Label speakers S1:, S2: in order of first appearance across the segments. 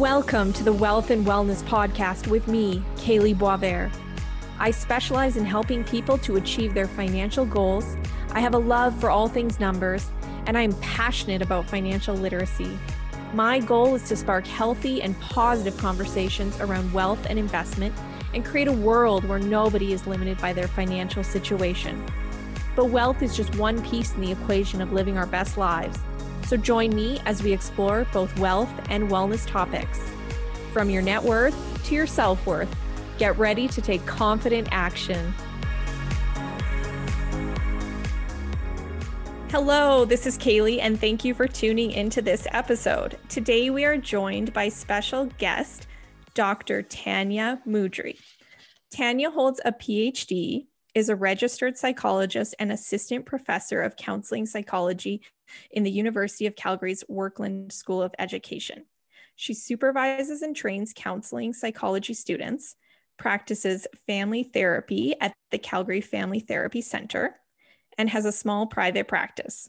S1: Welcome to the Wealth and Wellness Podcast with me, Kaylee Boisvert. I specialize in helping people to achieve their financial goals. I have a love for all things numbers, and I am passionate about financial literacy. My goal is to spark healthy and positive conversations around wealth and investment and create a world where nobody is limited by their financial situation. But wealth is just one piece in the equation of living our best lives. So join me as we explore both wealth and wellness topics. From your net worth to your self worth, get ready to take confident action. Hello, this is Kaylee, and thank you for tuning into this episode. Today, we are joined by special guest, Dr. Tanya Mudry. Tanya holds a PhD, is a registered psychologist, and assistant professor of counseling psychology in the University of Calgary's Werklund School of Education. She supervises and trains counseling psychology students, practices family therapy at the Calgary Family Therapy Center, and has a small private practice.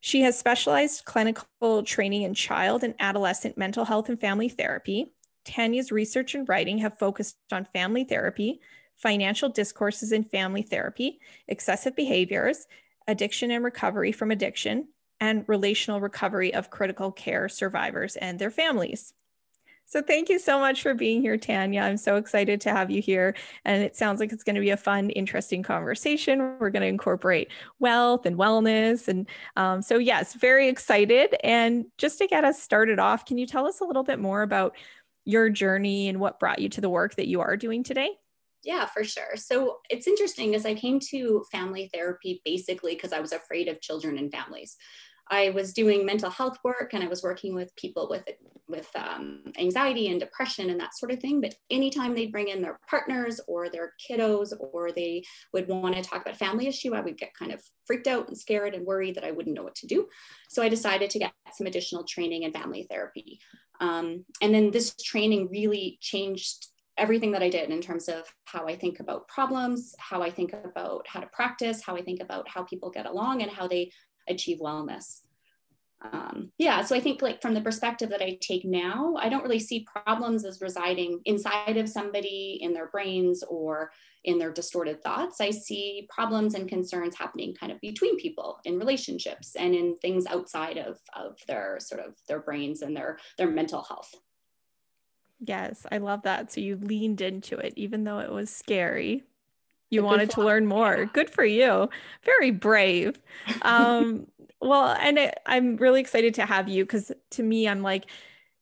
S1: She has specialized clinical training in child and adolescent mental health and family therapy. Tanya's research and writing have focused on family therapy, financial discourses in family therapy, excessive behaviors, addiction and recovery from addiction, and relational recovery of critical care survivors and their families. So thank you so much for being here, Tanya. I'm so excited to have you here. And it sounds like it's going to be a fun, interesting conversation. We're going to incorporate wealth and wellness. And um, so, yes, very excited. And just to get us started off, can you tell us a little bit more about your journey and what brought you to the work that you are doing today?
S2: Yeah, for sure. So it's interesting as I came to family therapy basically because I was afraid of children and families. I was doing mental health work and I was working with people with with um, anxiety and depression and that sort of thing. But anytime they'd bring in their partners or their kiddos or they would want to talk about family issue, I would get kind of freaked out and scared and worried that I wouldn't know what to do. So I decided to get some additional training in family therapy. Um, and then this training really changed everything that I did in terms of how I think about problems, how I think about how to practice, how I think about how people get along, and how they achieve wellness. Um, yeah, so I think like from the perspective that I take now, I don't really see problems as residing inside of somebody in their brains or in their distorted thoughts. I see problems and concerns happening kind of between people in relationships and in things outside of, of their sort of their brains and their their mental health.
S1: Yes, I love that. So you leaned into it, even though it was scary you wanted to learn more. Yeah. Good for you. Very brave. Um, well, and it, I'm really excited to have you because to me, I'm like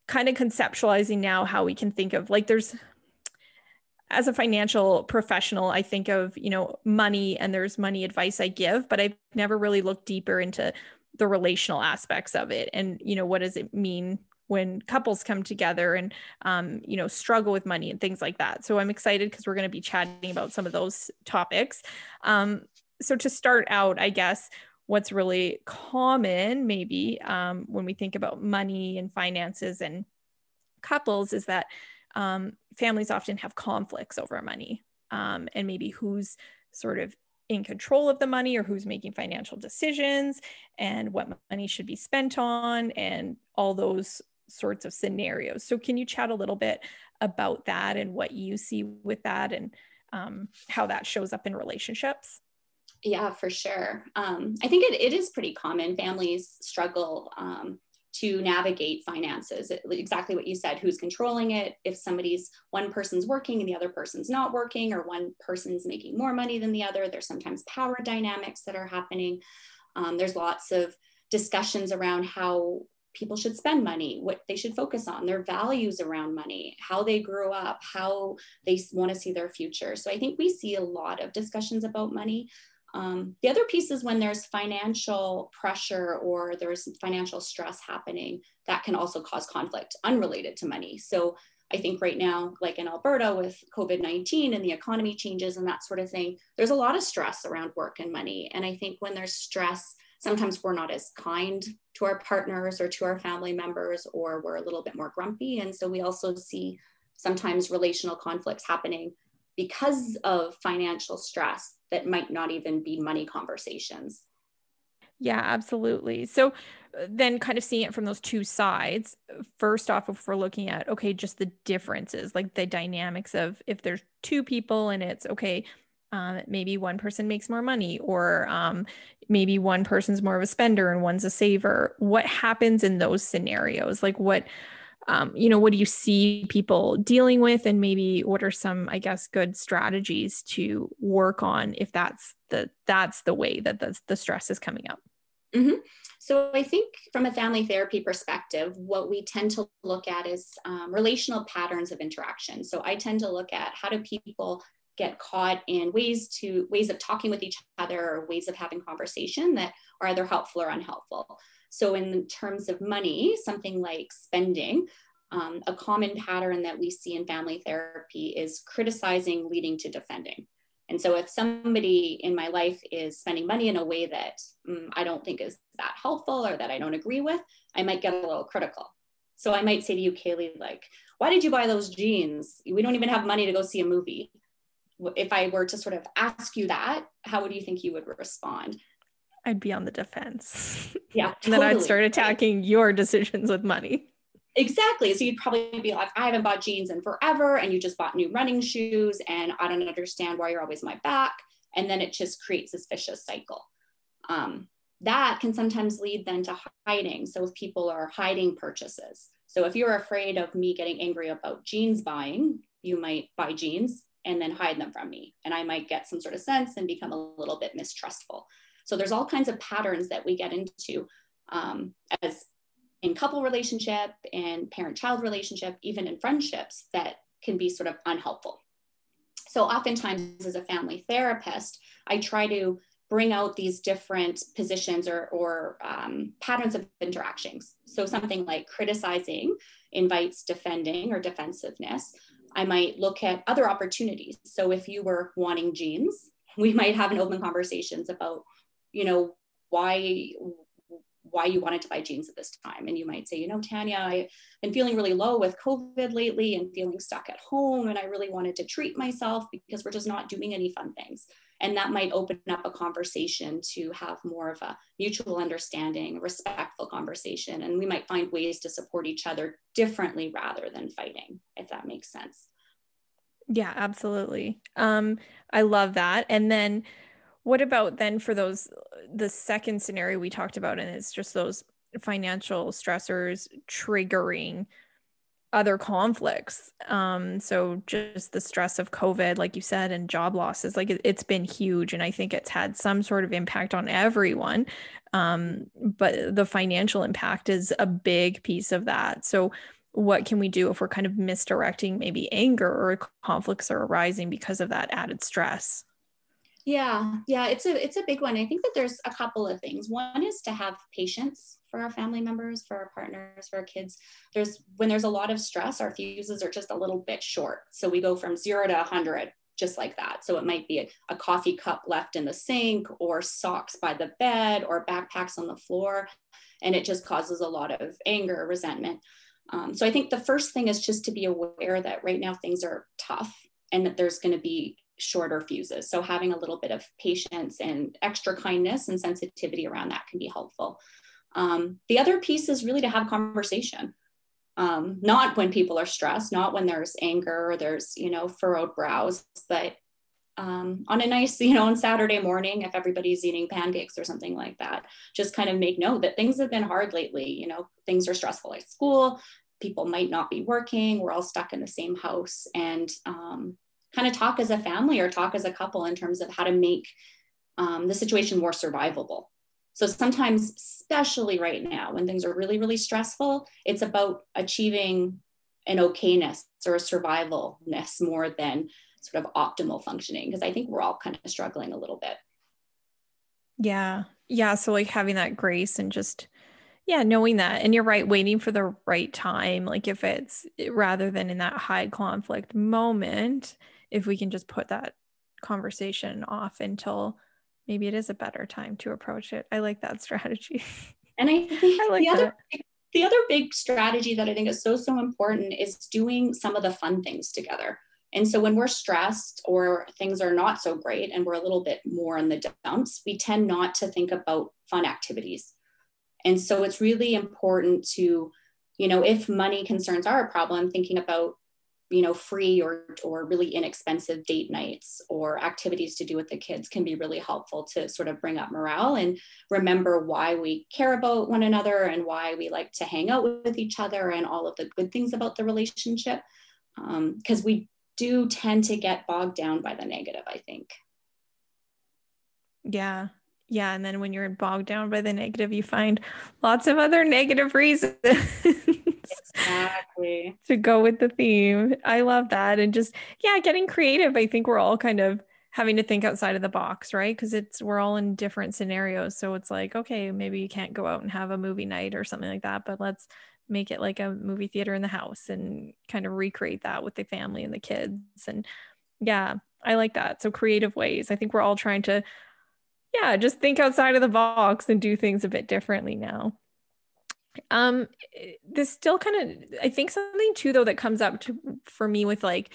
S1: kind of conceptualizing now how we can think of like there's as a financial professional, I think of, you know, money and there's money advice I give, but I've never really looked deeper into the relational aspects of it and, you know, what does it mean when couples come together and um, you know struggle with money and things like that. So i'm excited because we're going to be chatting about some of those topics. Um, so to start out i guess what's really common maybe um, when we think about money and finances and couples is that um, families often have conflicts over money um, and maybe who's sort of in control of the money or who's making financial decisions and what money should be spent on and all those sorts of scenarios. So, can you chat a little bit about that and what you see with that and um, how that shows up in relationships?
S2: Yeah, for sure. Um, I think it, it is pretty common. Families struggle um, to navigate finances. It, exactly what you said who's controlling it? If somebody's one person's working and the other person's not working, or one person's making more money than the other, there's sometimes power dynamics that are happening. Um, there's lots of discussions around how people should spend money, what they should focus on, their values around money, how they grew up, how they want to see their future. So I think we see a lot of discussions about money. Um, the other piece is when there's financial pressure or there's financial stress happening, that can also cause conflict unrelated to money. So I think right now, like in Alberta with COVID 19 and the economy changes and that sort of thing, there's a lot of stress around work and money. And I think when there's stress, sometimes we're not as kind to our partners or to our family members, or we're a little bit more grumpy. And so we also see sometimes relational conflicts happening because of financial stress that might not even be money conversations.
S1: Yeah, absolutely. So uh, then kind of seeing it from those two sides first off if we're looking at okay just the differences like the dynamics of if there's two people and it's okay um, maybe one person makes more money or um, maybe one person's more of a spender and one's a saver what happens in those scenarios like what um, you know what do you see people dealing with and maybe what are some i guess good strategies to work on if that's the that's the way that the, the stress is coming up
S2: mm-hmm. So I think from a family therapy perspective, what we tend to look at is um, relational patterns of interaction. So I tend to look at how do people get caught in ways to ways of talking with each other or ways of having conversation that are either helpful or unhelpful. So in terms of money, something like spending, um, a common pattern that we see in family therapy is criticizing leading to defending. And so if somebody in my life is spending money in a way that mm, I don't think is that helpful or that I don't agree with, I might get a little critical. So I might say to you, Kaylee, like, why did you buy those jeans? We don't even have money to go see a movie. If I were to sort of ask you that, how would you think you would respond?
S1: I'd be on the defense.
S2: Yeah.
S1: and then I'd start attacking your decisions with money.
S2: Exactly. So you'd probably be like, I haven't bought jeans in forever, and you just bought new running shoes, and I don't understand why you're always my back. And then it just creates this vicious cycle. Um, that can sometimes lead then to hiding. So if people are hiding purchases. So if you're afraid of me getting angry about jeans buying, you might buy jeans and then hide them from me. And I might get some sort of sense and become a little bit mistrustful. So there's all kinds of patterns that we get into um, as in couple relationship and parent-child relationship, even in friendships that can be sort of unhelpful. So oftentimes as a family therapist, I try to bring out these different positions or, or um, patterns of interactions. So something like criticizing invites defending or defensiveness. I might look at other opportunities. So if you were wanting jeans, we might have an open conversations about, you know, why why you wanted to buy jeans at this time. And you might say, you know, Tanya, I've been feeling really low with COVID lately and feeling stuck at home. And I really wanted to treat myself because we're just not doing any fun things. And that might open up a conversation to have more of a mutual understanding, respectful conversation. And we might find ways to support each other differently rather than fighting, if that makes sense.
S1: Yeah, absolutely. Um, I love that. And then what about then for those the second scenario we talked about and it's just those financial stressors triggering other conflicts um so just the stress of covid like you said and job losses like it, has been huge and i think it's had some sort of impact on everyone um but the financial impact is a big piece of that so what can we do if we're kind of misdirecting maybe anger or conflicts are arising because of that added stress
S2: yeah, yeah, it's a it's a big one. I think that there's a couple of things. One is to have patience for our family members, for our partners, for our kids. There's when there's a lot of stress, our fuses are just a little bit short. So we go from zero to 100 just like that. So it might be a, a coffee cup left in the sink, or socks by the bed, or backpacks on the floor, and it just causes a lot of anger, resentment. Um, so I think the first thing is just to be aware that right now things are tough and that there's going to be shorter fuses. So having a little bit of patience and extra kindness and sensitivity around that can be helpful. Um, the other piece is really to have conversation. Um, not when people are stressed, not when there's anger or there's, you know, furrowed brows, but um, on a nice, you know, on Saturday morning, if everybody's eating pancakes or something like that, just kind of make note that things have been hard lately. You know, things are stressful at school. People might not be working. We're all stuck in the same house. And um, kind of talk as a family or talk as a couple in terms of how to make um, the situation more survivable. So sometimes, especially right now, when things are really, really stressful, it's about achieving an okayness or a survivalness more than sort of optimal functioning. Because I think we're all kind of struggling a little bit.
S1: Yeah. Yeah. So, like having that grace and just, yeah, knowing that. And you're right, waiting for the right time. Like if it's rather than in that high conflict moment, if we can just put that conversation off until maybe it is a better time to approach it. I like that strategy.
S2: And I think I like the other the other big strategy that I think is so so important is doing some of the fun things together. And so when we're stressed or things are not so great and we're a little bit more in the dumps, we tend not to think about fun activities. and so it's really important to you know if money concerns are a problem thinking about you know free or or really inexpensive date nights or activities to do with the kids can be really helpful to sort of bring up morale and remember why we care about one another and why we like to hang out with each other and all of the good things about the relationship. Because um, we do tend to get bogged down by the negative i think.
S1: Yeah. Yeah. And then when you're bogged down by the negative you find lots of other negative reasons
S2: exactly.
S1: to go with the theme. I love that and just yeah getting creative i think we're all kind of having to think outside of the box right? Because it's we're all in different scenarios so it's like okay maybe you can't go out and have a movie night or something like that but let's make it like a movie theater in the house and kind of recreate that with the family and the kids and yeah i like that. So creative ways. I think we're all trying to yeah just think outside of the box and do things a bit differently now um this still kind of i think something too though that comes up to for me with like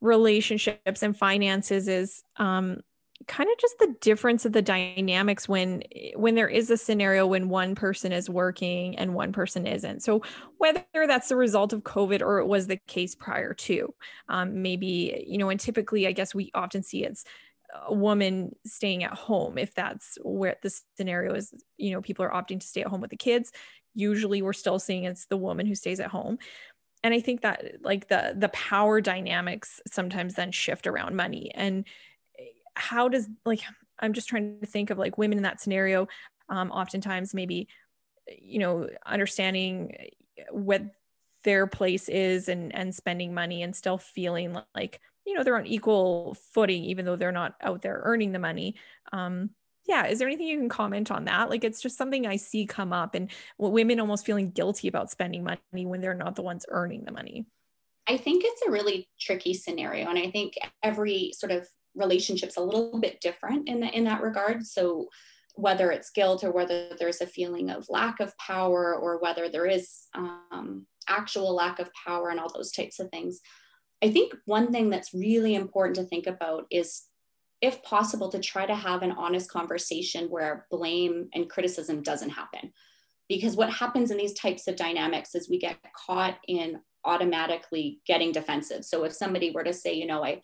S1: relationships and finances is um kind of just the difference of the dynamics when when there is a scenario when one person is working and one person isn't. So whether that's the result of covid or it was the case prior to um, maybe you know and typically i guess we often see it's a woman staying at home if that's where the scenario is you know people are opting to stay at home with the kids usually we're still seeing it's the woman who stays at home. And i think that like the the power dynamics sometimes then shift around money. And eh, how does like i'm just trying to think of like women in that scenario um, oftentimes maybe you know understanding what their place is and and spending money and still feeling like you know they're on equal footing even though they're not out there earning the money. Um, yeah is there anything you can comment on that? Like it's just something i see come up and women almost feeling guilty about spending money when they're not the ones earning the money.
S2: I think it's a really tricky scenario and i think every sort of relationship's a little bit different in, the, in that regard. So whether it's guilt or whether there's a feeling of lack of power or whether there is um, actual lack of power and all those types of things i think one thing that's really important to think about is if possible, to try to have an honest conversation where blame and criticism doesn't happen. Because what happens in these types of dynamics is we get caught in automatically getting defensive. So if somebody were to say, you know, I,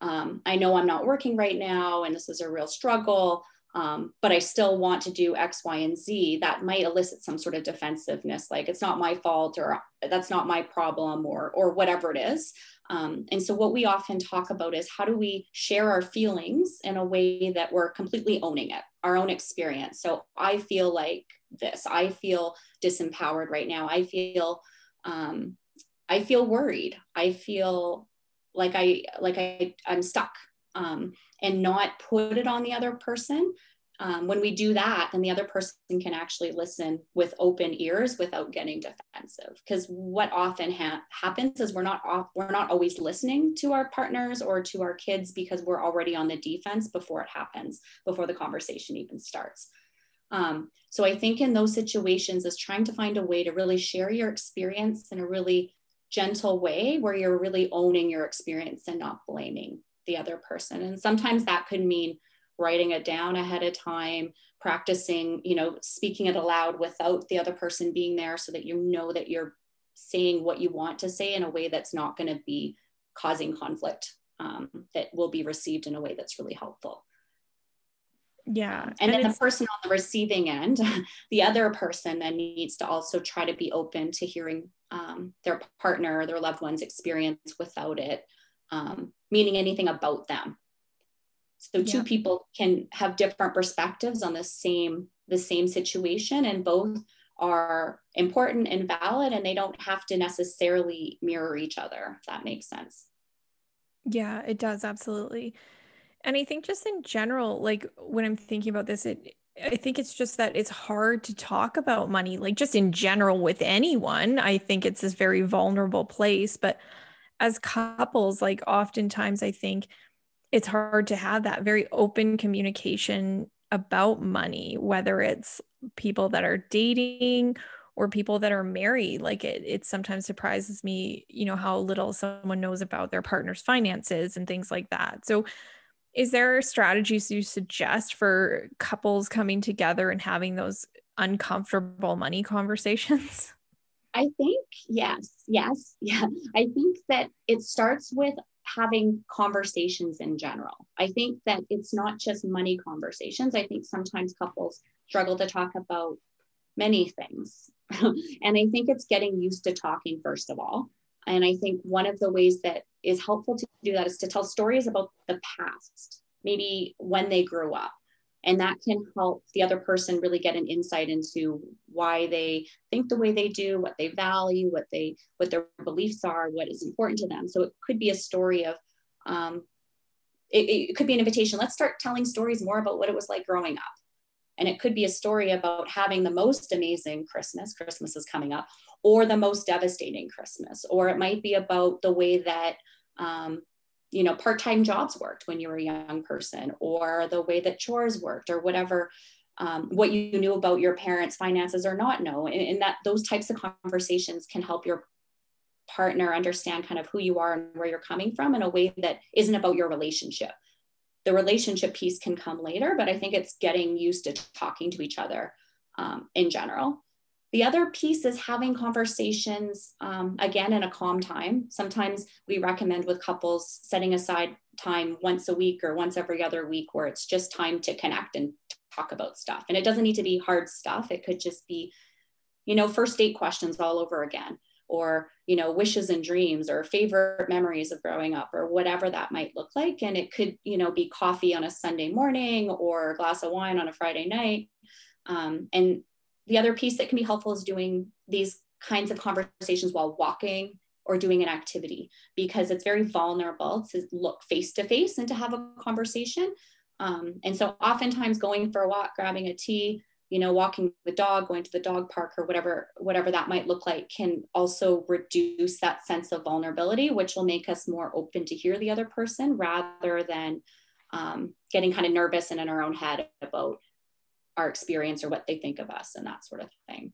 S2: um, I know I'm not working right now and this is a real struggle, um, but I still want to do X, Y, and Z, that might elicit some sort of defensiveness, like it's not my fault or that's not my problem or or whatever it is. Um, and so what we often talk about is how do we share our feelings in a way that we're completely owning it, our own experience. So I feel like this. I feel disempowered right now. I feel um, I feel worried. I feel like I like I I'm stuck um, and not put it on the other person. Um, when we do that, then the other person can actually listen with open ears without getting defensive. Because what often ha- happens is we're not off, we're not always listening to our partners or to our kids because we're already on the defense before it happens, before the conversation even starts. Um, so I think in those situations is trying to find a way to really share your experience in a really gentle way where you're really owning your experience and not blaming the other person. And sometimes that could mean writing it down ahead of time, practicing, you know, speaking it aloud without the other person being there so that you know that you're saying what you want to say in a way that's not going to be causing conflict, um, that will be received in a way that's really helpful.
S1: Yeah.
S2: And, and then the person on the receiving end, the other person then needs to also try to be open to hearing um, their partner, their loved one's experience without it um, meaning anything about them. So two yeah. people can have different perspectives on the same the same situation, and both are important and valid, and they don't have to necessarily mirror each other. If that makes sense.
S1: Yeah, it does absolutely. And I think just in general, like when I'm thinking about this, it I think it's just that it's hard to talk about money, like just in general with anyone. I think it's this very vulnerable place, but as couples, like oftentimes I think it's hard to have that very open communication about money, whether it's people that are dating or people that are married. Like it, it sometimes surprises me, you know, how little someone knows about their partner's finances and things like that. So, is there strategies you suggest for couples coming together and having those uncomfortable money conversations?
S2: I think yes, yes, yeah. I think that it starts with having conversations in general. I think that it's not just money conversations. I think sometimes couples struggle to talk about many things. and I think it's getting used to talking, first of all. And I think one of the ways that is helpful to do that is to tell stories about the past, maybe when they grew up. And that can help the other person really get an insight into why they think the way they do, what they value, what they what their beliefs are, what is important to them. So it could be a story of um, it, it could be an invitation. Let's start telling stories more about what it was like growing up and it could be a story about having the most amazing Christmas, Christmas is coming up, or the most devastating Christmas. Or it might be about the way that, um, you know, part time jobs worked when you were a young person, or the way that chores worked, or whatever. Um, what you knew about your parents' finances or not know, and, and that those types of conversations can help your partner understand kind of who you are and where you're coming from in a way that isn't about your relationship the relationship piece can come later, but I think it's getting used to talking to each other um, in general. The other piece is having conversations, um, again, in a calm time. Sometimes we recommend with couples setting aside time once a week or once every other week where it's just time to connect and talk about stuff. And it doesn't need to be hard stuff, it could just be, you know, first date questions all over again or you know wishes and dreams or favorite memories of growing up or whatever that might look like and it could you know be coffee on a sunday morning or a glass of wine on a friday night um, and the other piece that can be helpful is doing these kinds of conversations while walking or doing an activity because it's very vulnerable to look face to face and to have a conversation. Um, and so oftentimes going for a walk grabbing a tea you know walking the dog going to the dog park or whatever whatever that might look like can also reduce that sense of vulnerability which will make us more open to hear the other person rather than um, getting kind of nervous and in our own head about our experience or what they think of us and that sort of thing.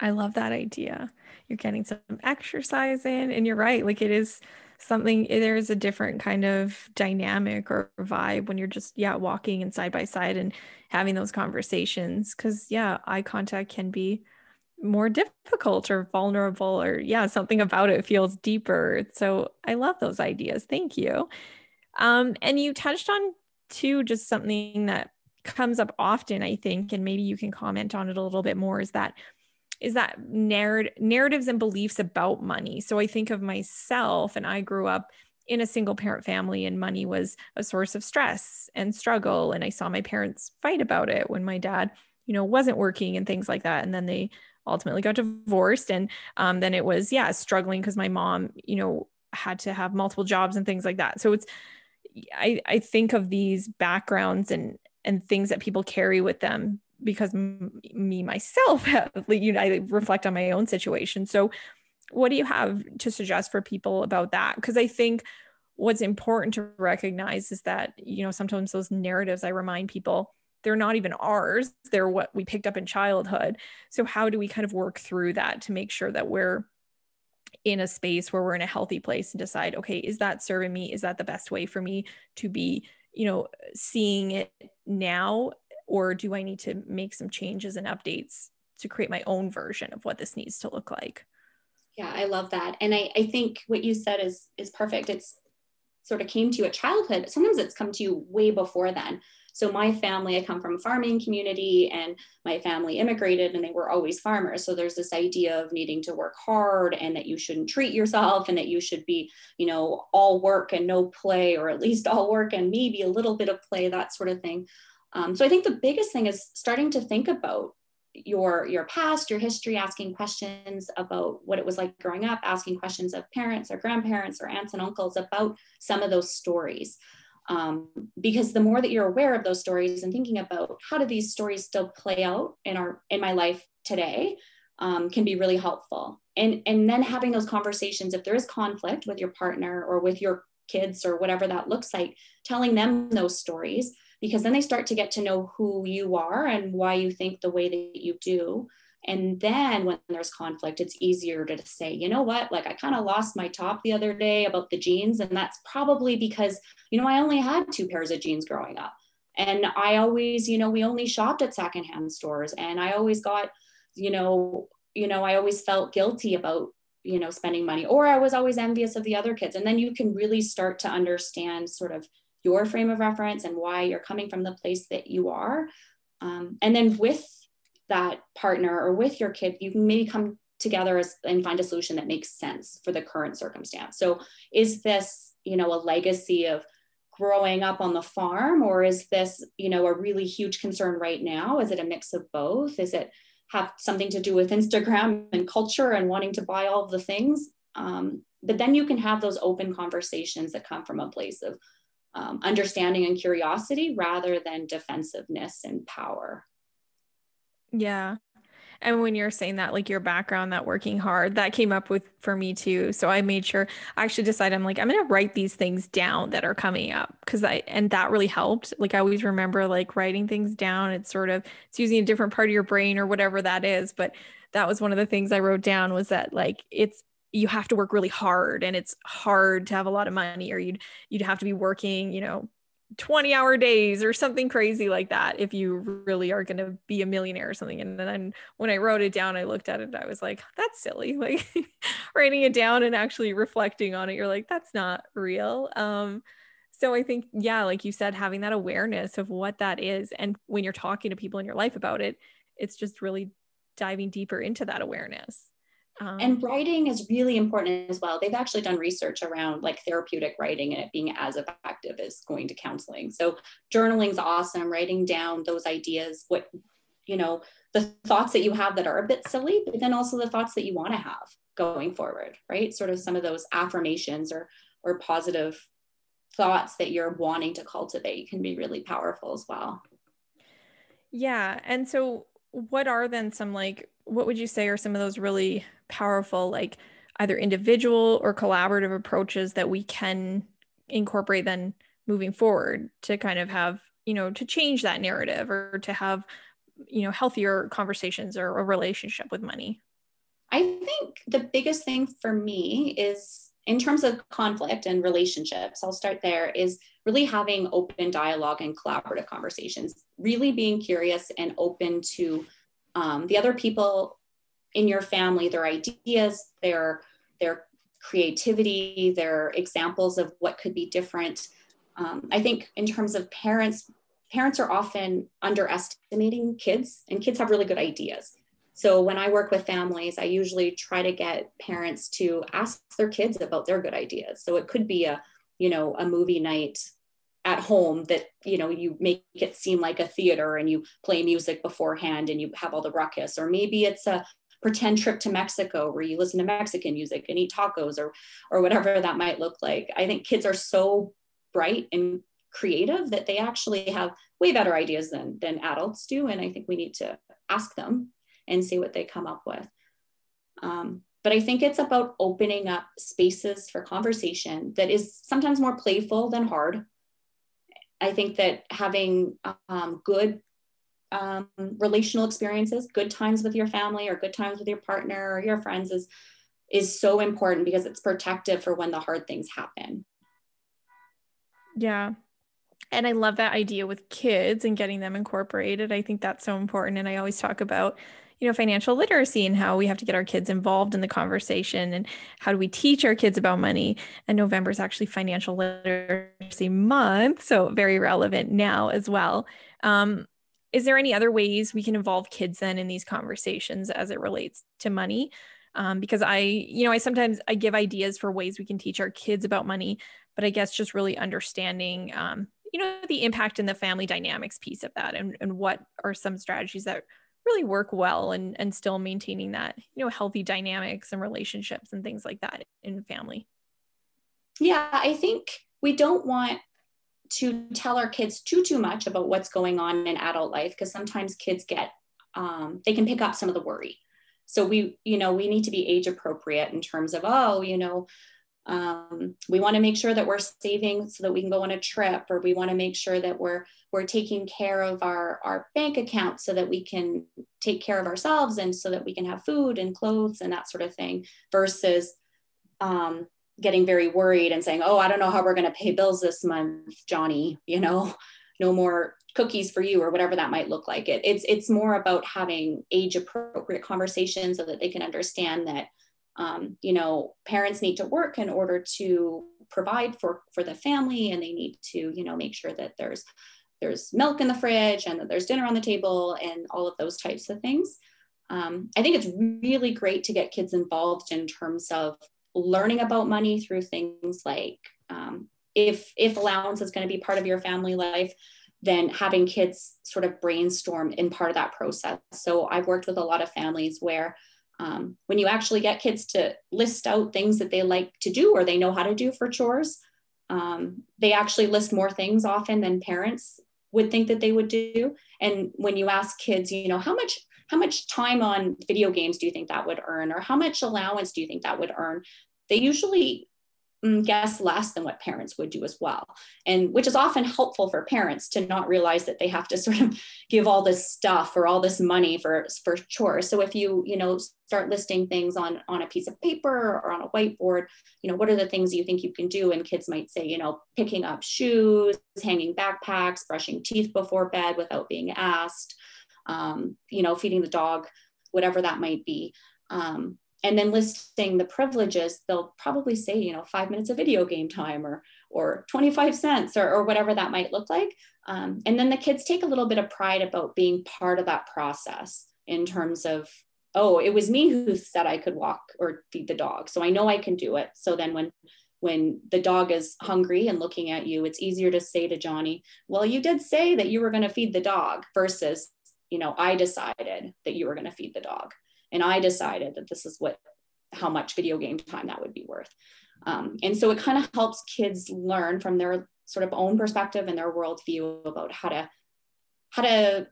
S1: I love that idea. You're getting some exercise in and you're right like it is something eh, there's a different kind of dynamic or vibe when you're just yeah walking and side by side and having those conversations because yeah eye contact can be more difficult or vulnerable or yeah something about it feels deeper. So i love those ideas. Thank you. Um, and you touched on too just something that comes up often i think and maybe you can comment on it a little bit more is that is that narrative narratives and beliefs about money. So I think of myself and I grew up in a single parent family and money was a source of stress and struggle and I saw my parents fight about it when my dad, you know, wasn't working and things like that and then they ultimately got divorced and um, then it was yeah, struggling because my mom, you know, had to have multiple jobs and things like that. So it's I I think of these backgrounds and and things that people carry with them because m- me myself have, you know i reflect on my own situation. So what do you have to suggest for people about that? Because i think what's important to recognize is that you know sometimes those narratives i remind people they're not even ours they're what we picked up in childhood. So how do we kind of work through that to make sure that we're in a space where we're in a healthy place and decide okay is that serving me? Is that the best way for me to be you know seeing it now or do I need to make some changes and updates to create my own version of what this needs to look like?
S2: Yeah, I love that. And I, I think what you said is is perfect. It's sort of came to you at childhood. Sometimes it's come to you way before then. So my family, I come from a farming community and my family immigrated and they were always farmers. So there's this idea of needing to work hard and that you shouldn't treat yourself and that you should be, you know, all work and no play, or at least all work and maybe a little bit of play, that sort of thing. Um, so I think the biggest thing is starting to think about your your past, your history, asking questions about what it was like growing up, asking questions of parents or grandparents or aunts and uncles about some of those stories. Um, because the more that you're aware of those stories and thinking about how do these stories still play out in our in my life today um, can be really helpful and and then having those conversations if there is conflict with your partner or with your kids or whatever that looks like telling them those stories because then they start to get to know who you are and why you think the way that you do. And then when there's conflict, it's easier to say, you know what, like I kind of lost my top the other day about the jeans. And that's probably because, you know, I only had two pairs of jeans growing up. and i always you know we only shopped at secondhand stores and i always got you know you know i always felt guilty about you know spending money or i was always envious of the other kids and then you can really start to understand sort of your frame of reference and why you're coming from the place that you are um, and then with that partner or with your kid you can maybe come together as, and find a solution that makes sense for the current circumstance. So is this you know a legacy of growing up on the farm or is this you know a really huge concern right now? Is it a mix of both? Is it have something to do with instagram and culture and wanting to buy all the things? Um, but then you can have those open conversations that come from a place of um, understanding and curiosity rather than defensiveness and power
S1: yeah and when you're saying that, like your background, that working hard, that came up with for me too. So I made sure I actually decided I'm like, I'm to write these things down that are coming up because I, and that really helped. Like I always remember like writing things down. It's sort of, it's using a different part of your brain or whatever that is. But that was one of the things I wrote down was that like it's, you have to work really hard and it's hard to have a lot of money or you'd you'd have to be working you know 20 hour days or something crazy like that if you really are going to be a millionaire or something. And then when i wrote it down i looked at it i was like that's silly. Like writing it down and actually reflecting on it you're like that's not real. Um so i think yeah like you said having that awareness of what that is and when you're talking to people in your life about it it's just really diving deeper into that awareness
S2: um, and writing is really important as well. They've actually done research around like therapeutic writing and it being as effective as going to counseling. So journaling is awesome, writing down those ideas, what, you know, the thoughts that you have that are a bit silly, but then also the thoughts that you want to have going forward, right? Sort of some of those affirmations or or positive thoughts that you're wanting to cultivate can be really powerful as well.
S1: Yeah. And so what are then some like what would you say are some of those really powerful like either individual or collaborative approaches that we can incorporate then moving forward to kind of have you know to change that narrative or to have you know healthier conversations or a relationship with money?
S2: I think the biggest thing for me is in terms of conflict and relationships i'll start there is really having open dialogue and collaborative conversations really being curious and open to um, the other people in your family, their ideas, their their creativity, their examples of what could be different. Um, I think in terms of parents, parents are often underestimating kids, and kids have really good ideas. So when I work with families, I usually try to get parents to ask their kids about their good ideas. So it could be a, you know, a movie night at home that you know you make it seem like a theater and you play music beforehand and you have all the ruckus or maybe it's a pretend trip to Mexico where you listen to Mexican music and eat tacos or or whatever that might look like. I think kids are so bright and creative that they actually have way better ideas than than adults do and I think we need to ask them and see what they come up with. Um, but I think it's about opening up spaces for conversation that is sometimes more playful than hard. I think that having um, good um, relational experiences, good times with your family or good times with your partner or your friends is is so important because it's protective for when the hard things happen.
S1: Yeah. And I love that idea with kids and getting them incorporated. I think that's so important. And I always talk about, you know, financial literacy and how we have to get our kids involved in the conversation and how do we teach our kids about money. And November is actually financial literacy month. So very relevant now as well. Um, is there any other ways we can involve kids then in these conversations as it relates to money um, because i you know i sometimes i give ideas for ways we can teach our kids about money but i guess just really understanding um, you know the impact in the family dynamics piece of that and, and what are some strategies that really work well and and still maintaining that you know healthy dynamics and relationships and things like that in family.
S2: Yeah i think we don't want to tell our kids too too much about what's going on in adult life because sometimes kids get um, they can pick up some of the worry. So we you know we need to be age appropriate in terms of oh you know um, we want to make sure that we're saving so that we can go on a trip or we want to make sure that we're we're taking care of our our bank account so that we can take care of ourselves and so that we can have food and clothes and that sort of thing versus um, getting very worried and saying, "Oh, I don't know how we're going to pay bills this month, Johnny." You know, no more cookies for you or whatever that might look like it it's it's more about having age appropriate conversations so that they can understand that um, you know parents need to work in order to provide for for the family and they need to you know make sure that there's there's milk in the fridge and that there's dinner on the table and all of those types of things. Um, i think it's really great to get kids involved in terms of learning about money through things like um, if if allowance is going to be part of your family life then having kids sort of brainstorm in part of that process. So i've worked with a lot of families where um, when you actually get kids to list out things that they like to do or they know how to do for chores um, they actually list more things often than parents would think that they would do. And when you ask kids you know how much how much time on video games do you think that would earn? Or how much allowance do you think that would earn? They usually guess less than what parents would do as well. And which is often helpful for parents to not realize that they have to sort of give all this stuff or all this money for for chores. So if you you know start listing things on on a piece of paper or on a whiteboard you know what are the things you think you can do? And kids might say you know picking up shoes hanging backpacks brushing teeth before bed without being asked um, you know feeding the dog whatever that might be. Um, and then listing the privileges they'll probably say you know five minutes of video game time or or 25 cents or, or whatever that might look like. Um, and then the kids take a little bit of pride about being part of that process in terms of oh it was me who said i could walk or feed the dog so i know i can do it. So then when when the dog is hungry and looking at you it's easier to say to johnny well you did say that you were going to feed the dog versus you know i decided that you were going to feed the dog and I decided that this is what how much video game time that would be worth. Um, and so it kind of helps kids learn from their sort of own perspective and their worldview about how to how to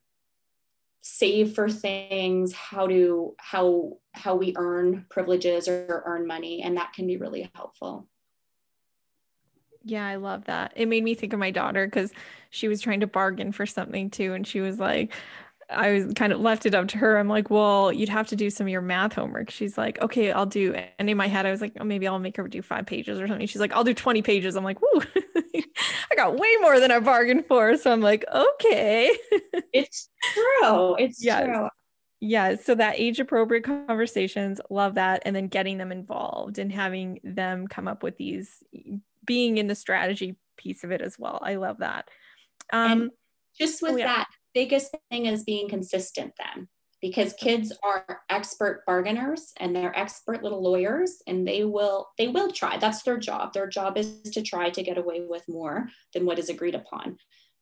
S2: save for things, how to how how we earn privileges or earn money, and that can be really helpful.
S1: Yeah, I love that. It made me think of my daughter because she was trying to bargain for something too. And she was like, I was kind of left it up to her. I'm like, well, you'd have to do some of your math homework. She's like, okay, I'll do. And in my head, I was like, oh, maybe I'll make her do five pages or something. She's like, I'll do 20 pages. I'm like, whoo, I got way more than I bargained for. So I'm like, okay.
S2: it's true. It's yes. true.
S1: Yeah. So that age appropriate conversations, love that. And then getting them involved and having them come up with these, being in the strategy piece of it as well. I love that.
S2: Um, and just with oh, yeah. that, biggest thing is being consistent then because kids are expert bargainers and they're expert little lawyers and they will they will try. That's their job. Their job is to try to get away with more than what is agreed upon.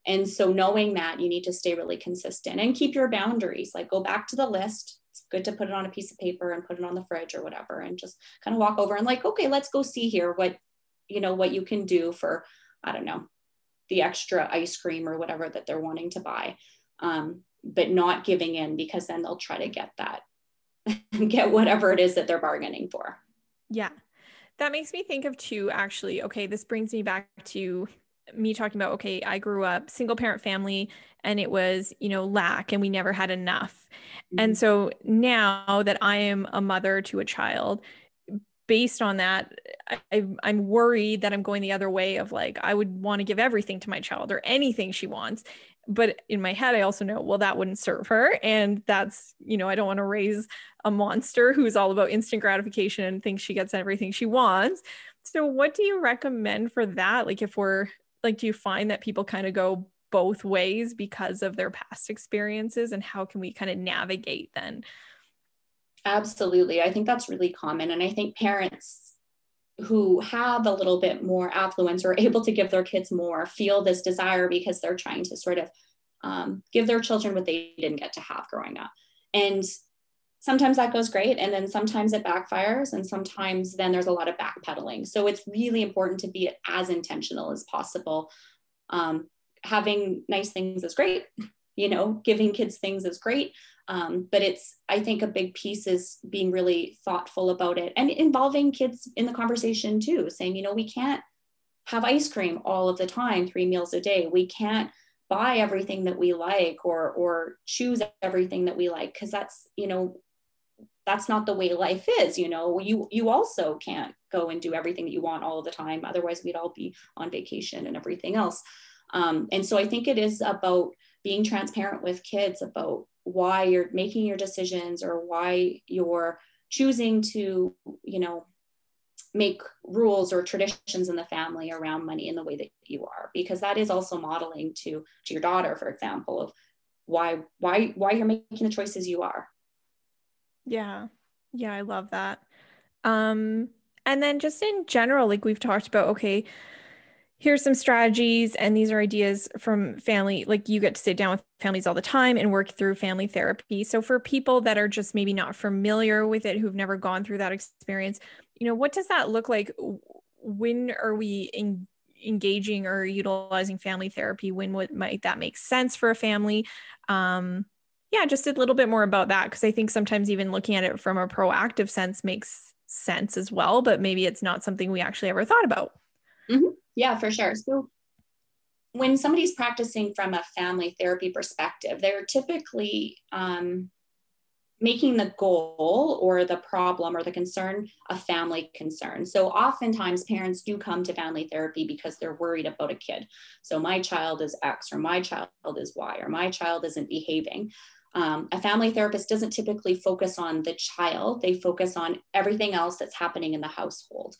S2: And so knowing that you need to stay really consistent and keep your boundaries like go back to the list. It's good to put it on a piece of paper and put it on the fridge or whatever and just kind of walk over and like okay let's go see here what you know what you can do for i don't know the extra ice cream or whatever that they're wanting to buy um, but not giving in because then they'll try to get that, get whatever it is that they're bargaining for.
S1: Yeah. That makes me think of two actually. Okay, this brings me back to me talking about okay, I grew up single parent family and it was, you know, lack and we never had enough. Mm-hmm. And so now that I am a mother to a child, based on that, I, am worried that I'm going the other way of like, I would want to give everything to my child or anything she wants but in my head i also know well that wouldn't serve her. And that's you know i don't want to raise a monster who's all about instant gratification and thinks she gets everything she wants. So what do you recommend for that? Like if we're like do you find that people kind of go both ways because of their past experiences? And how can we kind of navigate then?
S2: Absolutely. I think that's really common. And i think parents who have a little bit more affluence or able to give their kids more feel this desire because they're trying to sort of um, give their children what they didn't get to have growing up. And sometimes that goes great. And then sometimes it backfires. And sometimes then there's a lot of backpedaling. So it's really important to be as intentional as possible. Um, having nice things is great, you know, giving kids things is great. Um, but it's, I think, a big piece is being really thoughtful about it and involving kids in the conversation too, saying, you know, we can't have ice cream all of the time, three meals a day. We can't buy everything that we like or or choose everything that we like because that's you know that's not the way life is you know you you also can't go and do everything that you want all of the time otherwise we'd all be on vacation and everything else um, and so i think it is about being transparent with kids about why you're making your decisions or why you're choosing to you know make rules or traditions in the family around money in the way that you are. Because that is also modeling to to your daughter for example of why why why you're making the choices you are.
S1: Yeah. Yeah i love that. Um and then just in general like we've talked about okay here's some strategies and these are ideas from family like you get to sit down with families all the time and work through family therapy. So for people that are just maybe not familiar with it who've never gone through that experience you know what does that look like? When are we in, engaging or utilizing family therapy? When would might that make sense for a family? Um yeah just a little bit more about that because i think sometimes even looking at it from a proactive sense makes sense as well but maybe it's not something we actually ever thought about
S2: mm-hmm. Yeah, for sure. So when somebody's practicing from a family therapy perspective, they're typically um, making the goal or the problem or the concern a family concern. So oftentimes parents do come to family therapy because they're worried about a kid. So my child is X or my child is Y or my child isn't behaving. Um, a family therapist doesn't typically focus on the child, they focus on everything else that's happening in the household.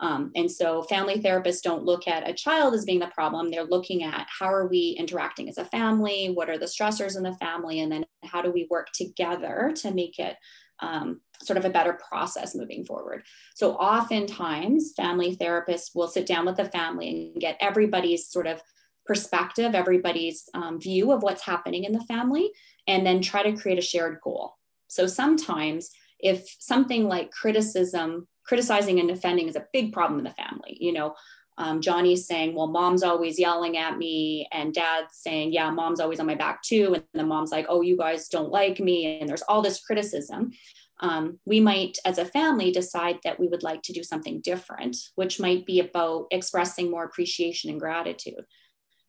S2: Um, and so, family therapists don't look at a child as being the problem, they're looking at how are we interacting as a family, what are the stressors in the family, and then how do we work together to make it um, sort of a better process moving forward. So, oftentimes, family therapists will sit down with the family and get everybody's sort of perspective, everybody's um, view of what's happening in the family, and then try to create a shared goal. So sometimes, if something like criticism, criticizing and defending is a big problem in the family, you know, um, Johnny's saying, Well, mom's always yelling at me, and dad's saying, Yeah, mom's always on my back too. And the mom's like, Oh, you guys don't like me. And there's all this criticism. Um, we might, as a family, decide that we would like to do something different, which might be about expressing more appreciation and gratitude.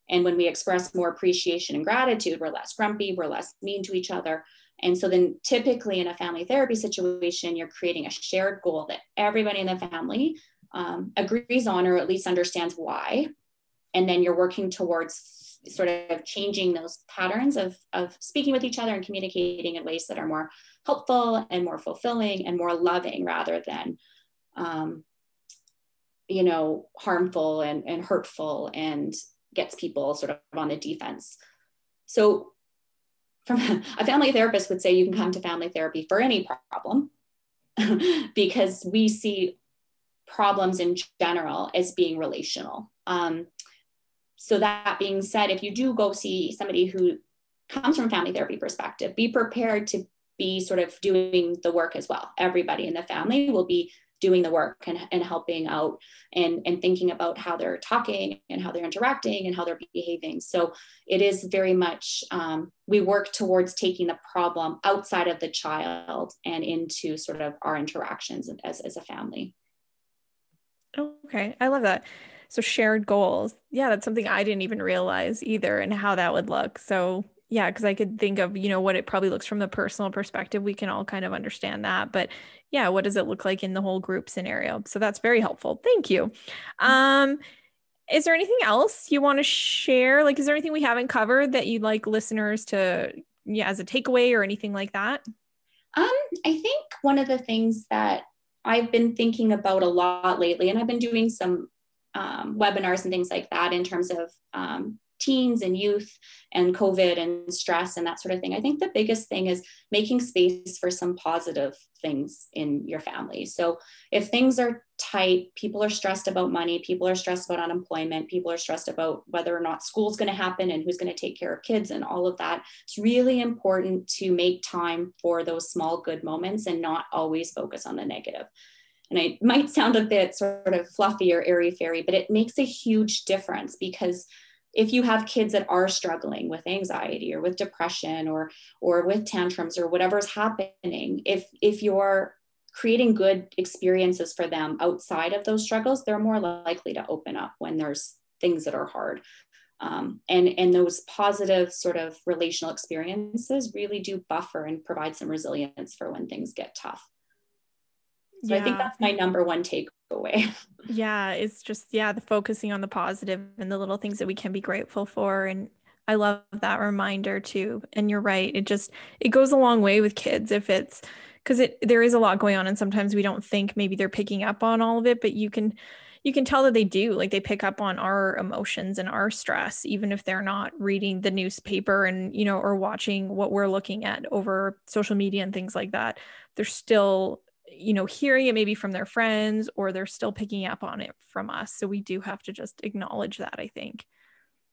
S2: And when we express more appreciation and gratitude, we're less grumpy, we're less mean to each other. And so then typically in a family therapy situation, you're creating a shared goal that everybody in the family um, agrees on or at least understands why. And then you're working towards sort of changing those patterns of, of speaking with each other and communicating in ways that are more helpful and more fulfilling and more loving rather than um, you know harmful and, and hurtful and gets people sort of on the defense. So, from a family therapist would say you can come to family therapy for any problem because we see problems in general as being relational. Um, so that being said, if you do go see somebody who comes from a family therapy perspective, be prepared to be sort of doing the work as well. Everybody in the family will be doing the work and, and helping out and, and thinking about how they're talking and how they're interacting and how they're behaving. So it is very much, um, we work towards taking the problem outside of the child and into sort of our interactions as, as a family.
S1: Okay, I love that. So shared goals. Yeah, that's something I didn't even realize either and how that would look. So yeah, because I could think of, you know, what it probably looks from the personal perspective. We can all kind of understand that. But yeah, what does it look like in the whole group scenario? So that's very helpful. Thank you. Um, is there anything else you want to share? Like, is there anything we haven't covered that you'd like listeners to, yeah, as a takeaway or anything like that?
S2: Um, I think one of the things that I've been thinking about a lot lately, and I've been doing some um, webinars and things like that in terms of um, teens and youth and COVID and stress and that sort of thing. I think the biggest thing is making space for some positive things in your family. So if things are tight, people are stressed about money, people are stressed about unemployment, people are stressed about whether or not school's going to happen and who's going to take care of kids and all of that. It's really important to make time for those small good moments and not always focus on the negative. And it might sound a bit sort of fluffy or airy fairy, but it makes a huge difference because if you have kids that are struggling with anxiety or with depression or or with tantrums or whatever's happening if if you're creating good experiences for them outside of those struggles they're more likely to open up when there's things that are hard. Um, and and those positive sort of relational experiences really do buffer and provide some resilience for when things get tough so yeah. i think that's my number one takeaway
S1: yeah it's just yeah the focusing on the positive and the little things that we can be grateful for and I love that reminder too. And you're right. It just it goes a long way with kids if it's because it there is a lot going on and sometimes we don't think maybe they're picking up on all of it, but you can you can tell that they do like they pick up on our emotions and our stress even if they're not reading the newspaper and you know or watching what we're looking at over social media and things like that they're still you know hearing it maybe from their friends or they're still picking up on it from us so we do have to just acknowledge that i think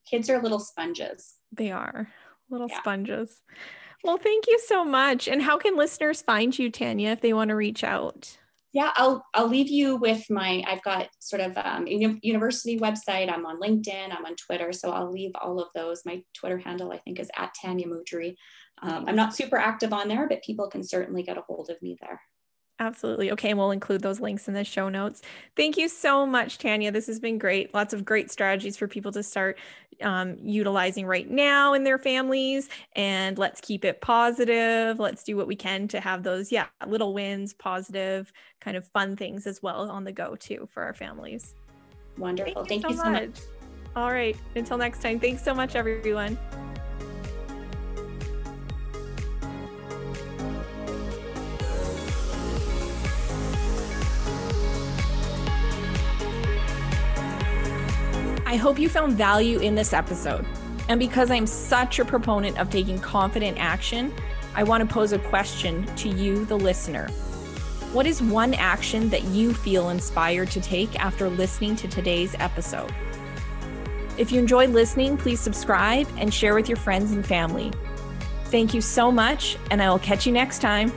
S2: kids are little sponges
S1: they are little yeah. sponges well thank you so much and how can listeners find you tanya if they want to reach out
S2: yeah, I'll I'll leave you with my. I've got sort of um, a university website. I'm on LinkedIn. I'm on Twitter. So I'll leave all of those. My Twitter handle I think is at Tanya Mudry. Um, I'm not super active on there, but people can certainly get a hold of me there.
S1: Absolutely. Okay. And we'll include those links in the show notes. Thank you so much, Tanya. This has been great. Lots of great strategies for people to start um, utilizing right now in their families. And let's keep it positive. Let's do what we can to have those, yeah, little wins, positive, kind of fun things as well on the go too for our families.
S2: Wonderful. Thank you, Thank you so, much. much.
S1: All right. Until next time. Thanks so much, everyone. I hope you found value in this episode. And because I'm such a proponent of taking confident action, I want to pose a question to you, the listener. What is one action that you feel inspired to take after listening to today's episode? If you enjoyed listening, please subscribe and share with your friends and family. Thank you so much, and I will catch you next time.